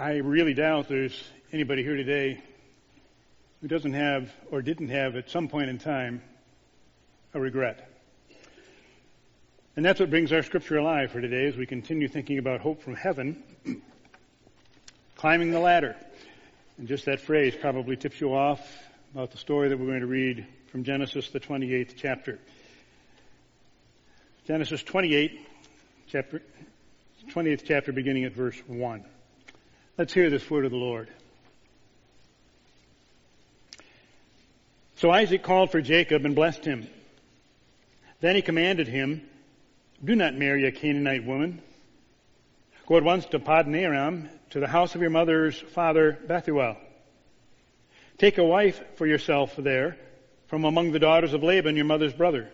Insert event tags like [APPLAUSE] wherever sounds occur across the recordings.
I really doubt there's anybody here today who doesn't have or didn't have at some point in time a regret. And that's what brings our scripture alive for today as we continue thinking about hope from heaven, [CLEARS THROAT] climbing the ladder. And just that phrase probably tips you off about the story that we're going to read from Genesis, the 28th chapter. Genesis 28, chapter, 28th chapter, beginning at verse 1. Let's hear this word of the Lord. So Isaac called for Jacob and blessed him. Then he commanded him, Do not marry a Canaanite woman. Go at once to Paddan Aram, to the house of your mother's father Bethuel. Take a wife for yourself there from among the daughters of Laban, your mother's brother.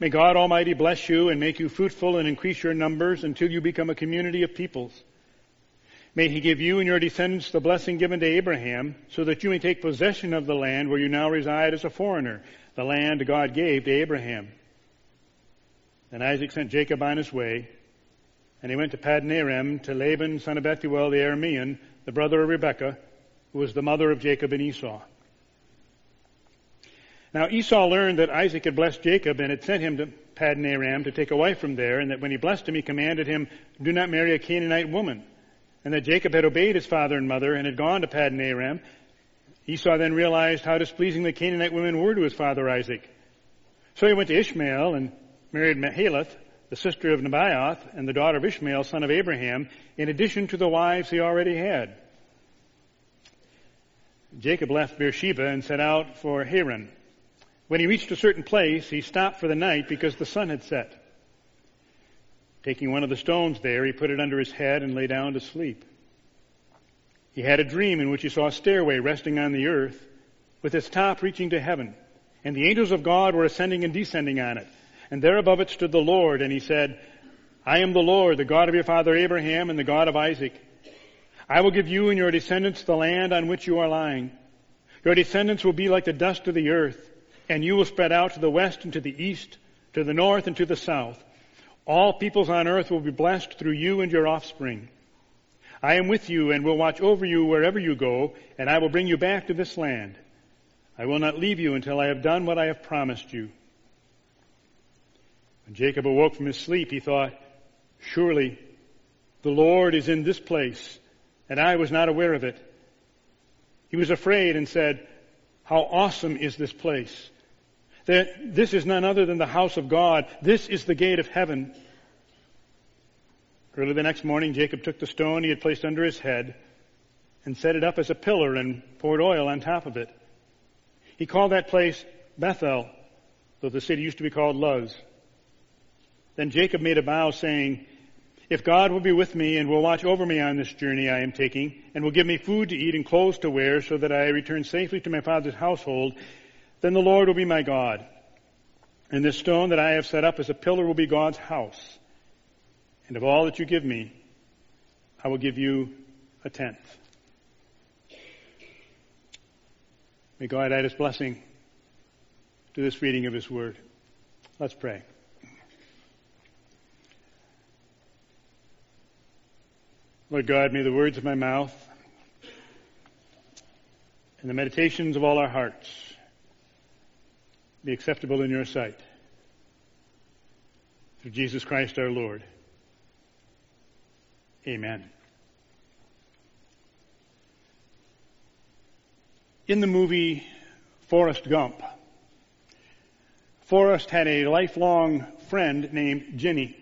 May God Almighty bless you and make you fruitful and increase your numbers until you become a community of peoples. May he give you and your descendants the blessing given to Abraham, so that you may take possession of the land where you now reside as a foreigner, the land God gave to Abraham. Then Isaac sent Jacob on his way, and he went to Paddan Aram to Laban, son of Bethuel the Aramean, the brother of Rebekah, who was the mother of Jacob and Esau. Now Esau learned that Isaac had blessed Jacob and had sent him to Paddan Aram to take a wife from there, and that when he blessed him, he commanded him, Do not marry a Canaanite woman and that Jacob had obeyed his father and mother and had gone to Paddan Aram. Esau then realized how displeasing the Canaanite women were to his father Isaac. So he went to Ishmael and married Mahalath, the sister of Nebaioth and the daughter of Ishmael, son of Abraham, in addition to the wives he already had. Jacob left Beersheba and set out for Haran. When he reached a certain place, he stopped for the night because the sun had set. Taking one of the stones there, he put it under his head and lay down to sleep. He had a dream in which he saw a stairway resting on the earth with its top reaching to heaven, and the angels of God were ascending and descending on it. And there above it stood the Lord, and he said, I am the Lord, the God of your father Abraham and the God of Isaac. I will give you and your descendants the land on which you are lying. Your descendants will be like the dust of the earth, and you will spread out to the west and to the east, to the north and to the south. All peoples on earth will be blessed through you and your offspring. I am with you and will watch over you wherever you go, and I will bring you back to this land. I will not leave you until I have done what I have promised you. When Jacob awoke from his sleep, he thought, Surely the Lord is in this place, and I was not aware of it. He was afraid and said, How awesome is this place! That this is none other than the house of God. This is the gate of heaven. Early the next morning, Jacob took the stone he had placed under his head and set it up as a pillar and poured oil on top of it. He called that place Bethel, though the city used to be called Luz. Then Jacob made a vow saying, if God will be with me and will watch over me on this journey I am taking, and will give me food to eat and clothes to wear so that I return safely to my father's household, then the Lord will be my God. And this stone that I have set up as a pillar will be God's house. And of all that you give me, I will give you a tenth. May God add his blessing to this reading of his word. Let's pray. Lord God, may the words of my mouth and the meditations of all our hearts be acceptable in your sight. Through Jesus Christ our Lord. Amen. In the movie Forrest Gump, Forrest had a lifelong friend named Jenny.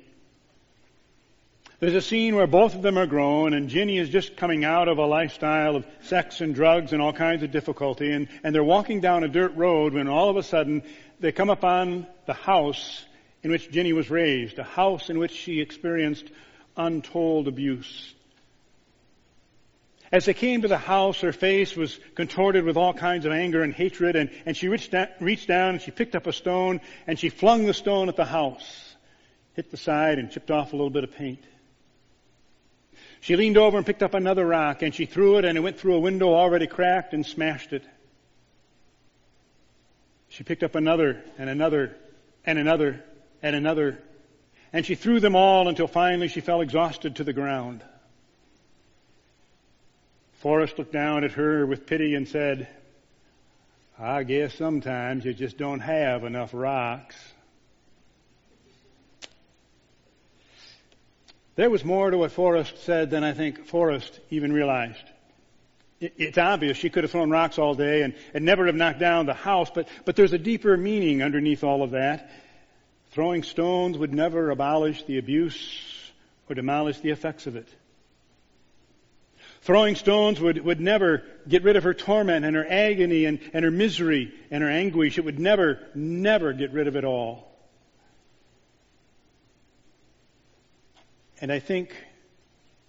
There's a scene where both of them are grown and Jenny is just coming out of a lifestyle of sex and drugs and all kinds of difficulty and, and they're walking down a dirt road when all of a sudden they come upon the house in which Jenny was raised, a house in which she experienced untold abuse. As they came to the house, her face was contorted with all kinds of anger and hatred, and, and she reached down, reached down and she picked up a stone and she flung the stone at the house, hit the side and chipped off a little bit of paint. She leaned over and picked up another rock and she threw it and it went through a window already cracked and smashed it. She picked up another and another and another and another and she threw them all until finally she fell exhausted to the ground. Forrest looked down at her with pity and said, I guess sometimes you just don't have enough rocks. There was more to what Forrest said than I think Forrest even realized. It's obvious she could have thrown rocks all day and, and never have knocked down the house, but, but there's a deeper meaning underneath all of that. Throwing stones would never abolish the abuse or demolish the effects of it. Throwing stones would, would never get rid of her torment and her agony and, and her misery and her anguish. It would never, never get rid of it all. And I think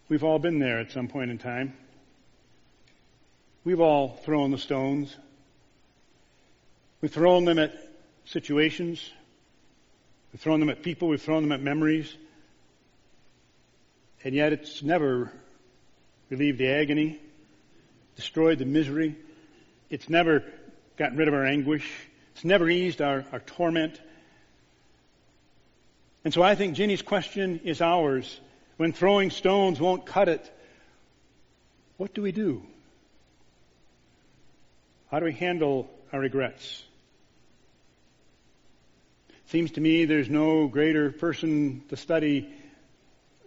we've all been there at some point in time. We've all thrown the stones. We've thrown them at situations. We've thrown them at people. We've thrown them at memories. And yet it's never relieved the agony, destroyed the misery. It's never gotten rid of our anguish. It's never eased our, our torment. And so I think Jenny's question is ours. When throwing stones won't cut it, what do we do? How do we handle our regrets? Seems to me there's no greater person to study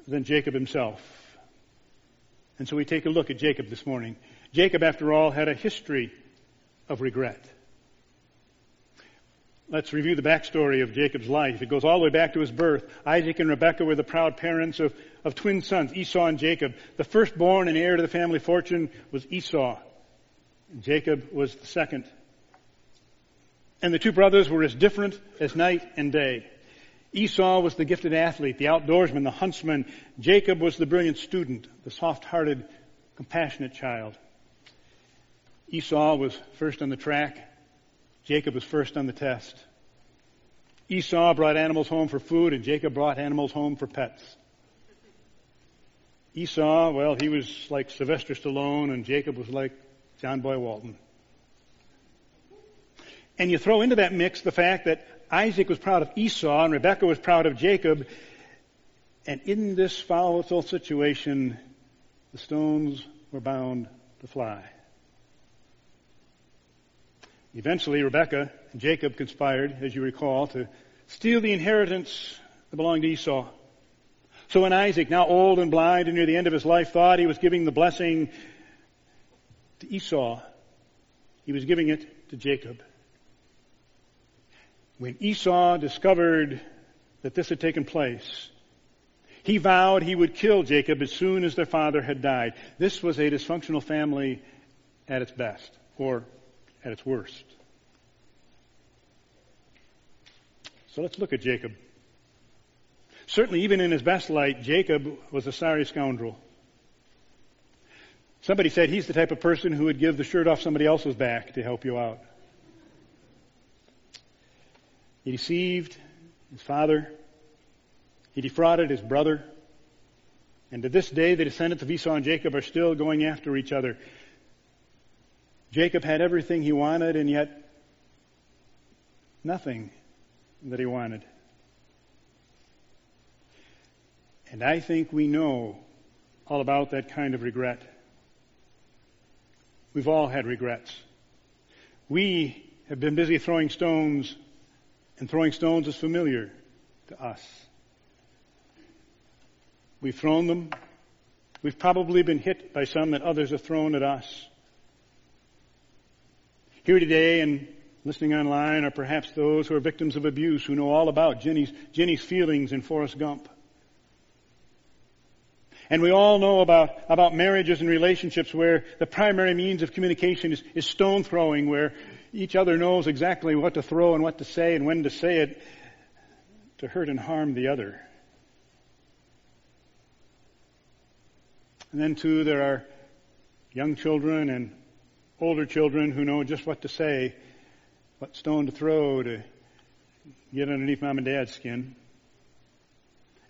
than Jacob himself. And so we take a look at Jacob this morning. Jacob, after all, had a history of regret. Let's review the backstory of Jacob's life. It goes all the way back to his birth. Isaac and Rebekah were the proud parents of, of twin sons, Esau and Jacob. The firstborn and heir to the family fortune was Esau. Jacob was the second. And the two brothers were as different as night and day. Esau was the gifted athlete, the outdoorsman, the huntsman. Jacob was the brilliant student, the soft-hearted, compassionate child. Esau was first on the track. Jacob was first on the test. Esau brought animals home for food and Jacob brought animals home for pets. Esau, well, he was like Sylvester Stallone and Jacob was like John Boy Walton. And you throw into that mix the fact that Isaac was proud of Esau and Rebekah was proud of Jacob. And in this volatile situation, the stones were bound to fly. Eventually, Rebekah and Jacob conspired, as you recall, to steal the inheritance that belonged to Esau. So when Isaac, now old and blind and near the end of his life, thought he was giving the blessing to Esau, he was giving it to Jacob. When Esau discovered that this had taken place, he vowed he would kill Jacob as soon as their father had died. This was a dysfunctional family at its best, or at its worst. So let's look at Jacob. Certainly, even in his best light, Jacob was a sorry scoundrel. Somebody said he's the type of person who would give the shirt off somebody else's back to help you out. He deceived his father. He defrauded his brother. And to this day, the descendants of Esau and Jacob are still going after each other. Jacob had everything he wanted, and yet nothing that he wanted. And I think we know all about that kind of regret. We've all had regrets. We have been busy throwing stones and throwing stones is familiar to us. We've thrown them. We've probably been hit by some that others have thrown at us. Here today and listening online are perhaps those who are victims of abuse who know all about Jenny's, Jenny's feelings in Forrest Gump. And we all know about, about marriages and relationships where the primary means of communication is, is stone throwing, where each other knows exactly what to throw and what to say and when to say it to hurt and harm the other. And then too, there are young children and older children who know just what to say, what stone to throw to get underneath mom and dad's skin.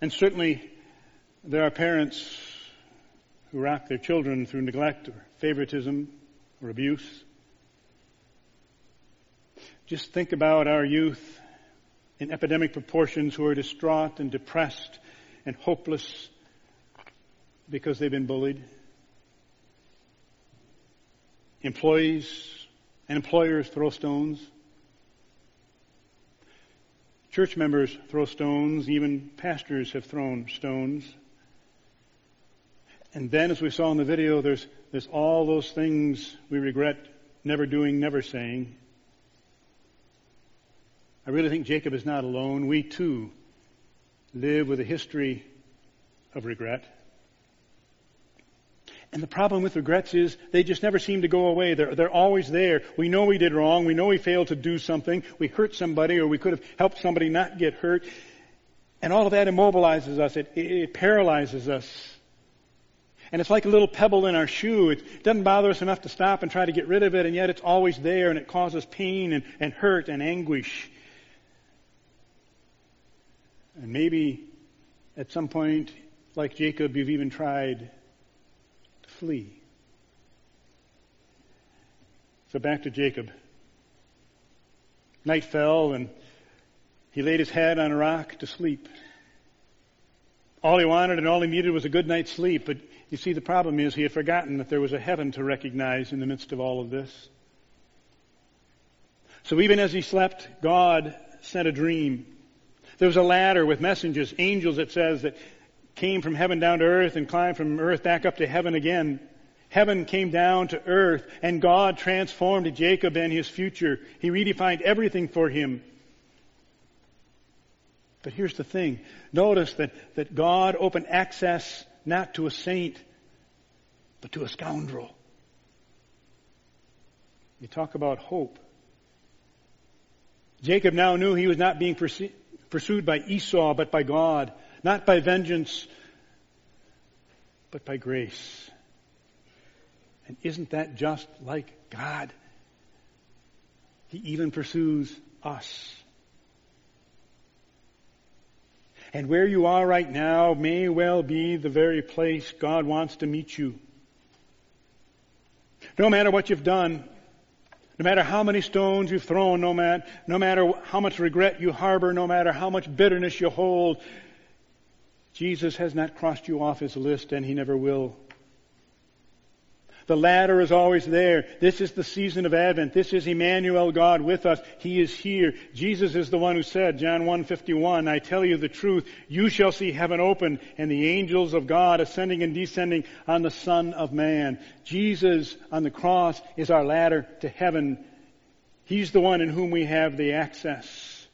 And certainly, there are parents who rock their children through neglect or favoritism or abuse. Just think about our youth in epidemic proportions who are distraught and depressed and hopeless because they've been bullied. Employees and employers throw stones. Church members throw stones. Even pastors have thrown stones. And then, as we saw in the video, there's, there's all those things we regret never doing, never saying. I really think Jacob is not alone. We too live with a history of regret. And the problem with regrets is they just never seem to go away. They're, they're always there. We know we did wrong. We know we failed to do something. We hurt somebody or we could have helped somebody not get hurt. And all of that immobilizes us. It, it, it paralyzes us. And it's like a little pebble in our shoe. It doesn't bother us enough to stop and try to get rid of it, and yet it's always there and it causes pain and, and hurt and anguish. And maybe at some point, like Jacob, you've even tried flee. So back to Jacob. Night fell and he laid his head on a rock to sleep. All he wanted and all he needed was a good night's sleep, but you see, the problem is he had forgotten that there was a heaven to recognize in the midst of all of this. So even as he slept, God sent a dream. There was a ladder with messengers, angels, it says, that came from heaven down to earth and climbed from earth back up to heaven again. Heaven came down to earth and God transformed Jacob and his future. He redefined everything for him. But here's the thing. Notice that, that God opened access not to a saint, but to a scoundrel. You talk about hope. Jacob now knew he was not being pursued by Esau, but by God. Not by vengeance, but by grace. And isn't that just like God? He even pursues us. And where you are right now may well be the very place God wants to meet you. No matter what you've done, no matter how many stones you've thrown, no, matter, no matter how much regret you harbor, no matter how much bitterness you hold, Jesus has not crossed you off his list and he never will. The ladder is always there. This is the season of Advent. This is Emmanuel, God with us. He is here. Jesus is the one who said, John 1:51, I tell you the truth, you shall see heaven open and the angels of God ascending and descending on the Son of Man. Jesus on the cross is our ladder to heaven. He's the one in whom we have the access.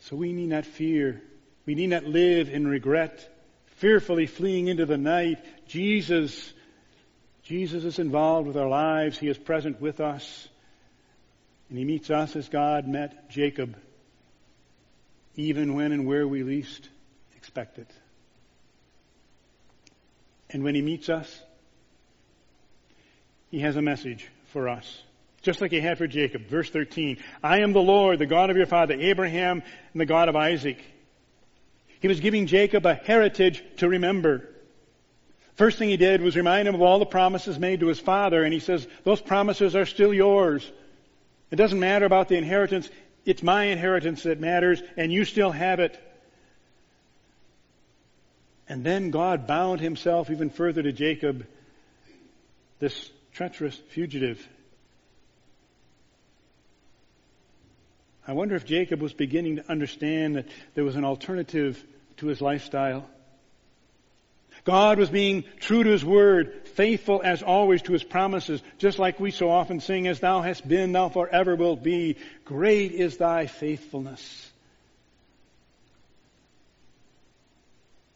So we need not fear. We need not live in regret, fearfully fleeing into the night. Jesus Jesus is involved with our lives. He is present with us. And He meets us as God met Jacob, even when and where we least expect it. And when He meets us, He has a message for us. Just like He had for Jacob. Verse 13. I am the Lord, the God of your father Abraham and the God of Isaac. He was giving Jacob a heritage to remember. First thing he did was remind him of all the promises made to his father, and he says, Those promises are still yours. It doesn't matter about the inheritance. It's my inheritance that matters, and you still have it. And then God bound himself even further to Jacob, this treacherous fugitive. I wonder if Jacob was beginning to understand that there was an alternative to his lifestyle. God was being true to His Word, faithful as always to His promises, just like we so often sing, as Thou hast been, Thou forever wilt be. Great is Thy faithfulness.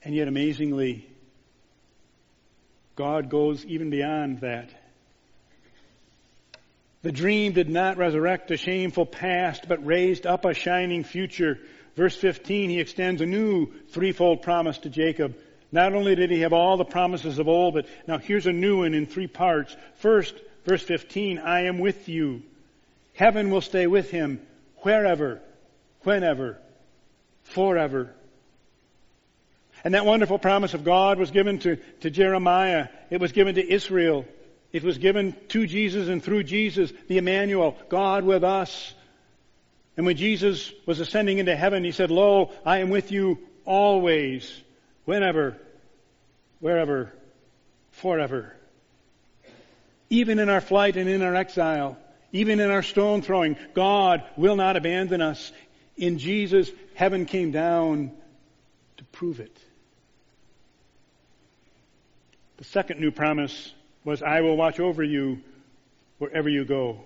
And yet amazingly, God goes even beyond that. The dream did not resurrect a shameful past, but raised up a shining future. Verse 15, he extends a new threefold promise to Jacob. Not only did he have all the promises of old, but now here's a new one in three parts. First, verse 15, I am with you. Heaven will stay with him wherever, whenever, forever. And that wonderful promise of God was given to, to Jeremiah. It was given to Israel. It was given to Jesus and through Jesus, the Emmanuel, God with us. And when Jesus was ascending into heaven, he said, Lo, I am with you always, whenever, wherever, forever. Even in our flight and in our exile, even in our stone throwing, God will not abandon us. In Jesus, heaven came down to prove it. The second new promise was, I will watch over you wherever you go.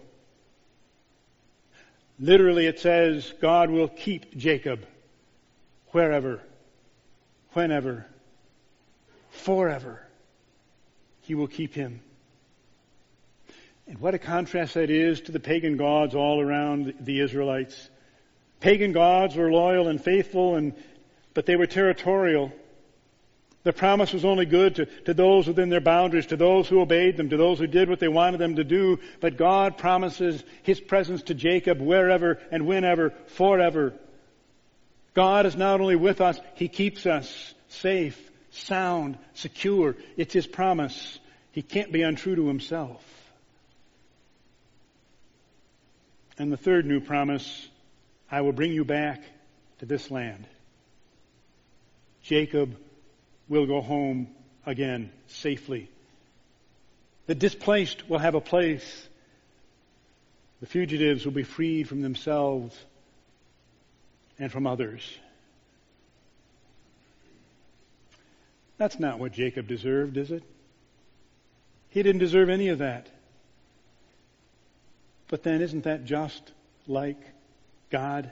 Literally it says, God will keep Jacob wherever, whenever, forever. He will keep him. And what a contrast that is to the pagan gods all around the Israelites. Pagan gods were loyal and faithful and, but they were territorial. The promise was only good to, to those within their boundaries, to those who obeyed them, to those who did what they wanted them to do. But God promises His presence to Jacob wherever and whenever, forever. God is not only with us, He keeps us safe, sound, secure. It's His promise. He can't be untrue to Himself. And the third new promise, I will bring you back to this land. Jacob will go home again safely. The displaced will have a place. The fugitives will be freed from themselves and from others. That's not what Jacob deserved, is it? He didn't deserve any of that. But then isn't that just like God?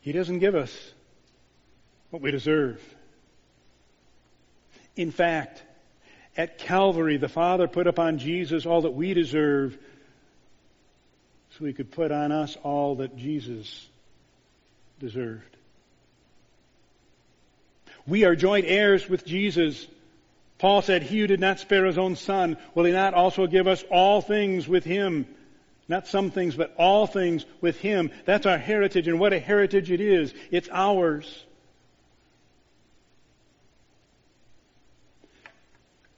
He doesn't give us what we deserve. In fact, at Calvary, the Father put upon Jesus all that we deserve so he could put on us all that Jesus deserved. We are joint heirs with Jesus. Paul said, He who did not spare his own son, will he not also give us all things with him? Not some things, but all things with him. That's our heritage, and what a heritage it is. It's ours.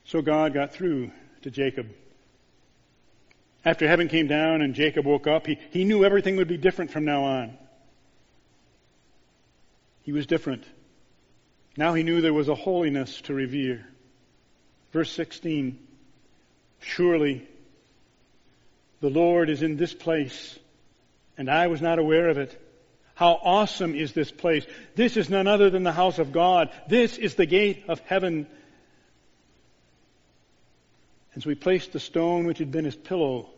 So God got through to Jacob. After heaven came down and Jacob woke up, he, he knew everything would be different from now on. He was different. Now he knew there was a holiness to revere. Verse 16 Surely the Lord is in this place, and I was not aware of it. How awesome is this place! This is none other than the house of God. This is the gate of heaven. And so he placed the stone which had been his pillow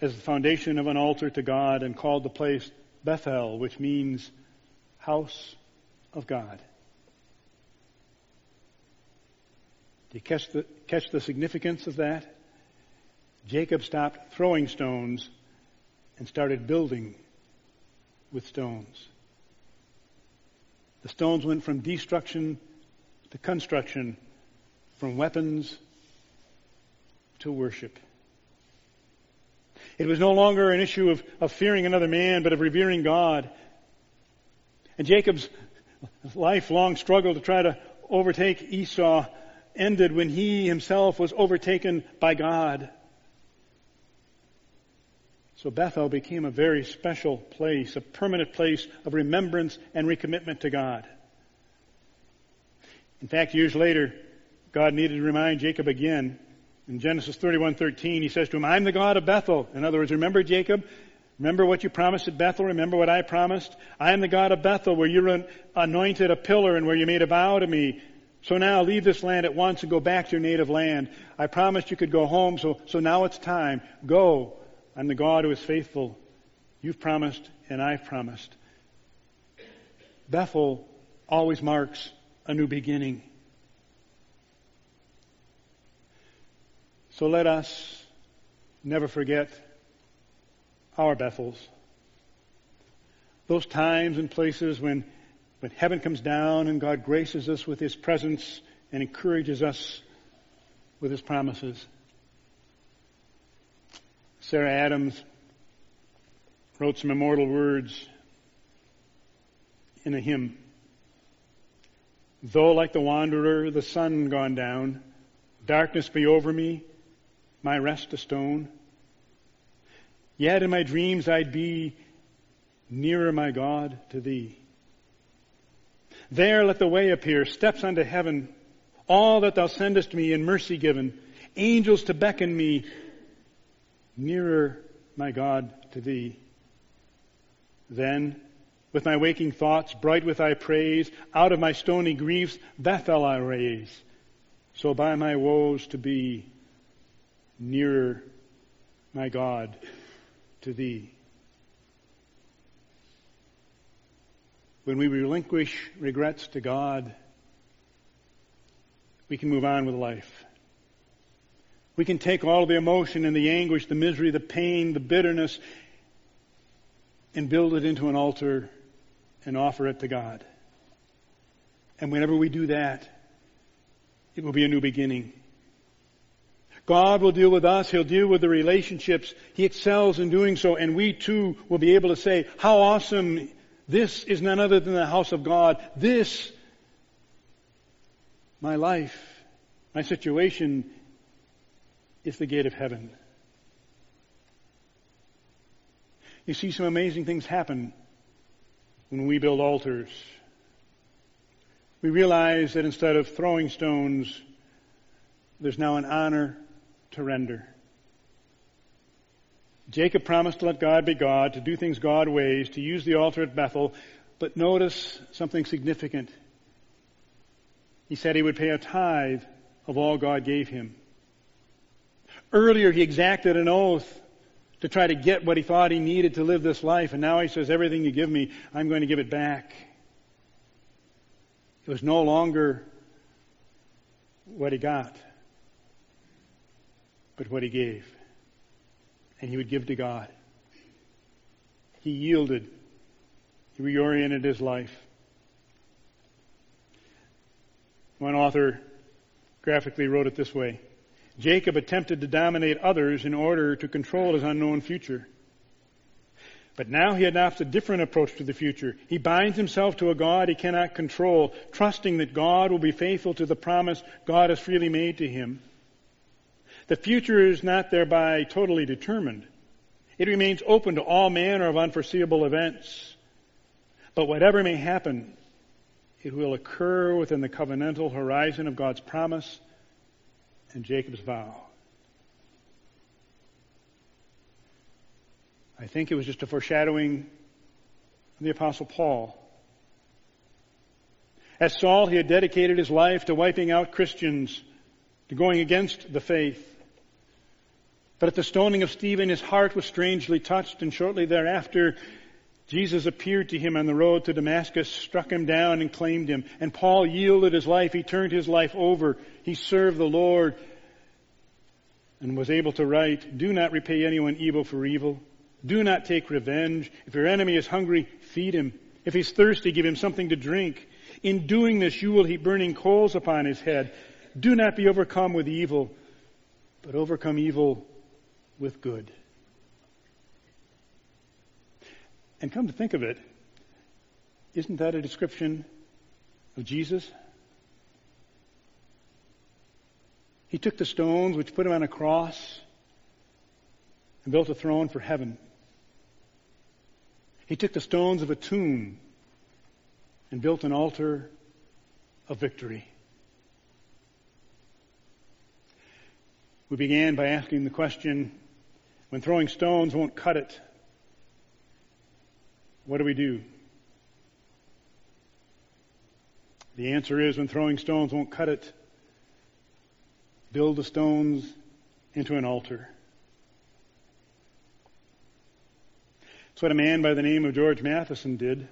as the foundation of an altar to God and called the place Bethel, which means house of God. Do you catch the, catch the significance of that? Jacob stopped throwing stones and started building with stones. The stones went from destruction to construction, from weapons to worship. It was no longer an issue of, of fearing another man, but of revering God. And Jacob's lifelong struggle to try to overtake Esau ended when he himself was overtaken by God. So Bethel became a very special place, a permanent place of remembrance and recommitment to God. In fact, years later, God needed to remind Jacob again in Genesis 31:13, he says to him, "I'm the God of Bethel." In other words, remember Jacob, remember what you promised at Bethel, remember what I promised? I am the God of Bethel where you anointed a pillar and where you made a vow to me. So now leave this land at once and go back to your native land. I promised you could go home, so, so now it's time. Go. I'm the God who is faithful. You've promised and I've promised. Bethel always marks a new beginning. So let us never forget our Bethels. Those times and places when, when heaven comes down and God graces us with His presence and encourages us with His promises. Sarah Adams wrote some immortal words in a hymn. Though like the wanderer, the sun gone down, darkness be over me, my rest a stone. Yet in my dreams I'd be nearer, my God, to thee. There let the way appear, steps unto heaven, all that thou sendest me in mercy given, angels to beckon me nearer, my God, to thee. Then, with my waking thoughts, bright with thy praise, out of my stony griefs, Bethel I raise. So by my woes to be nearer, my God, to thee. When we relinquish regrets to God, we can move on with life. We can take all the emotion and the anguish, the misery, the pain, the bitterness, and build it into an altar and offer it to God. And whenever we do that, it will be a new beginning. God will deal with us. He'll deal with the relationships. He excels in doing so. And we too will be able to say, how awesome this is none other than the house of God. This, my life, my situation, is the gate of heaven. You see some amazing things happen when we build altars. We realize that instead of throwing stones, there's now an honor to render. Jacob promised to let God be God, to do things God ways, to use the altar at Bethel, but notice something significant. He said he would pay a tithe of all God gave him. Earlier he exacted an oath to try to get what he thought he needed to live this life, and now he says, everything you give me, I'm going to give it back. It was no longer what he got, but what he gave and he would give to God. He yielded. He reoriented his life. One author graphically wrote it this way. Jacob attempted to dominate others in order to control his unknown future. But now he adopts a different approach to the future. He binds himself to a God he cannot control, trusting that God will be faithful to the promise God has freely made to him. The future is not thereby totally determined. It remains open to all manner of unforeseeable events. But whatever may happen, it will occur within the covenantal horizon of God's promise and Jacob's vow. I think it was just a foreshadowing of the Apostle Paul. As Saul, he had dedicated his life to wiping out Christians, going against the faith. But at the stoning of Stephen, his heart was strangely touched, and shortly thereafter, Jesus appeared to him on the road to Damascus, struck him down, and claimed him. And Paul yielded his life. He turned his life over. He served the Lord and was able to write, Do not repay anyone evil for evil. Do not take revenge. If your enemy is hungry, feed him. If he's thirsty, give him something to drink. In doing this, you will heap burning coals upon his head. Do not be overcome with evil, but overcome evil with good. And come to think of it, isn't that a description of Jesus? He took the stones which put him on a cross and built a throne for heaven. He took the stones of a tomb and built an altar of victory. We began by asking the question when throwing stones won't cut it, what do we do? The answer is when throwing stones won't cut it, build the stones into an altar. That's what a man by the name of George Matheson did.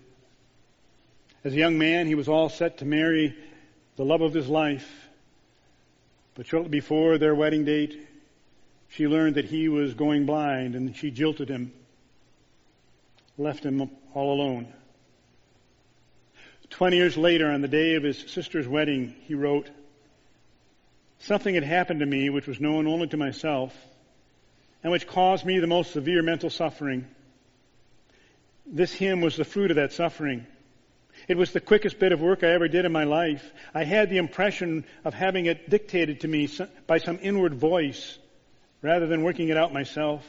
As a young man, he was all set to marry the love of his life. But shortly before their wedding date, she learned that he was going blind and she jilted him, left him all alone. Twenty years later, on the day of his sister's wedding, he wrote, Something had happened to me which was known only to myself and which caused me the most severe mental suffering. This hymn was the fruit of that suffering. It was the quickest bit of work I ever did in my life. I had the impression of having it dictated to me by some inward voice rather than working it out myself.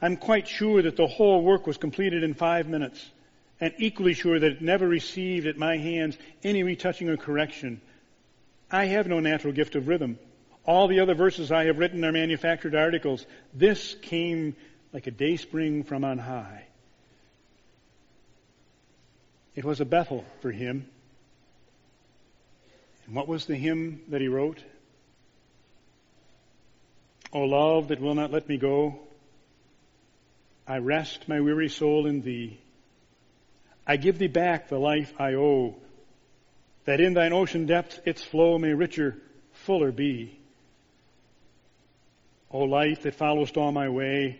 I'm quite sure that the whole work was completed in five minutes and equally sure that it never received at my hands any retouching or correction. I have no natural gift of rhythm. All the other verses I have written are manufactured articles. This came like a day spring from on high. It was a Bethel for him. And what was the hymn that he wrote? O love that will not let me go, I rest my weary soul in thee. I give thee back the life I owe, that in thine ocean depths its flow may richer, fuller be. O light that followest all my way,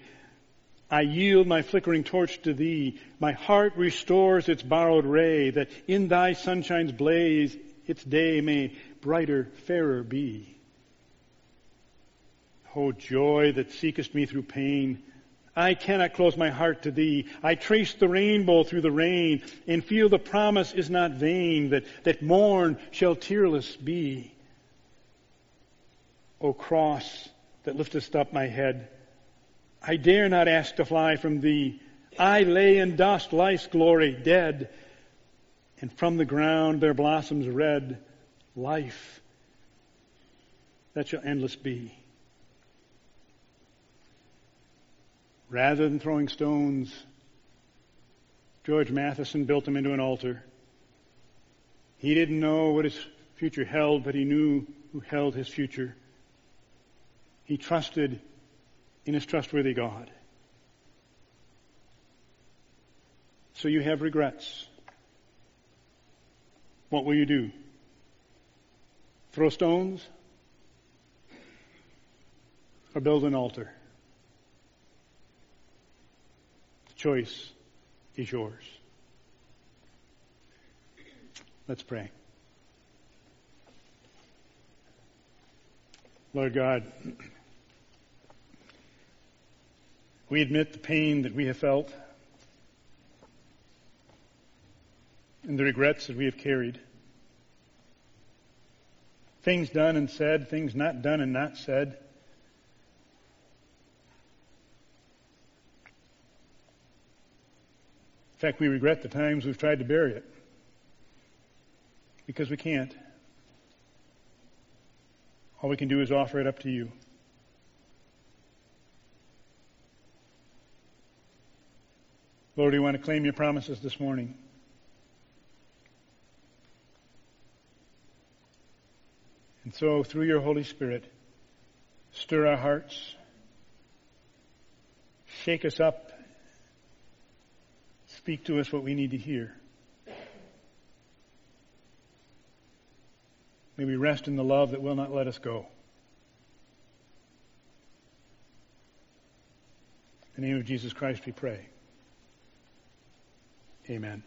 I yield my flickering torch to thee. My heart restores its borrowed ray, that in thy sunshine's blaze its day may brighter, fairer be. O joy that seekest me through pain, I cannot close my heart to thee. I trace the rainbow through the rain and feel the promise is not vain that, that morn shall tearless be. O cross that liftest up my head, I dare not ask to fly from thee. I lay in dust life's glory dead, and from the ground there blossoms red life that shall endless be. Rather than throwing stones, George Matheson built them into an altar. He didn't know what his future held, but he knew who held his future. He trusted in his trustworthy God. So you have regrets. What will you do? Throw stones? Or build an altar? The choice is yours. Let's pray. Lord God, we admit the pain that we have felt and the regrets that we have carried. Things done and said, things not done and not said. In fact, we regret the times we've tried to bury it because we can't. All we can do is offer it up to you. Lord, we want to claim your promises this morning. And so, through your Holy Spirit, stir our hearts, shake us up Speak to us what we need to hear. May we rest in the love that will not let us go. In the name of Jesus Christ we pray. Amen.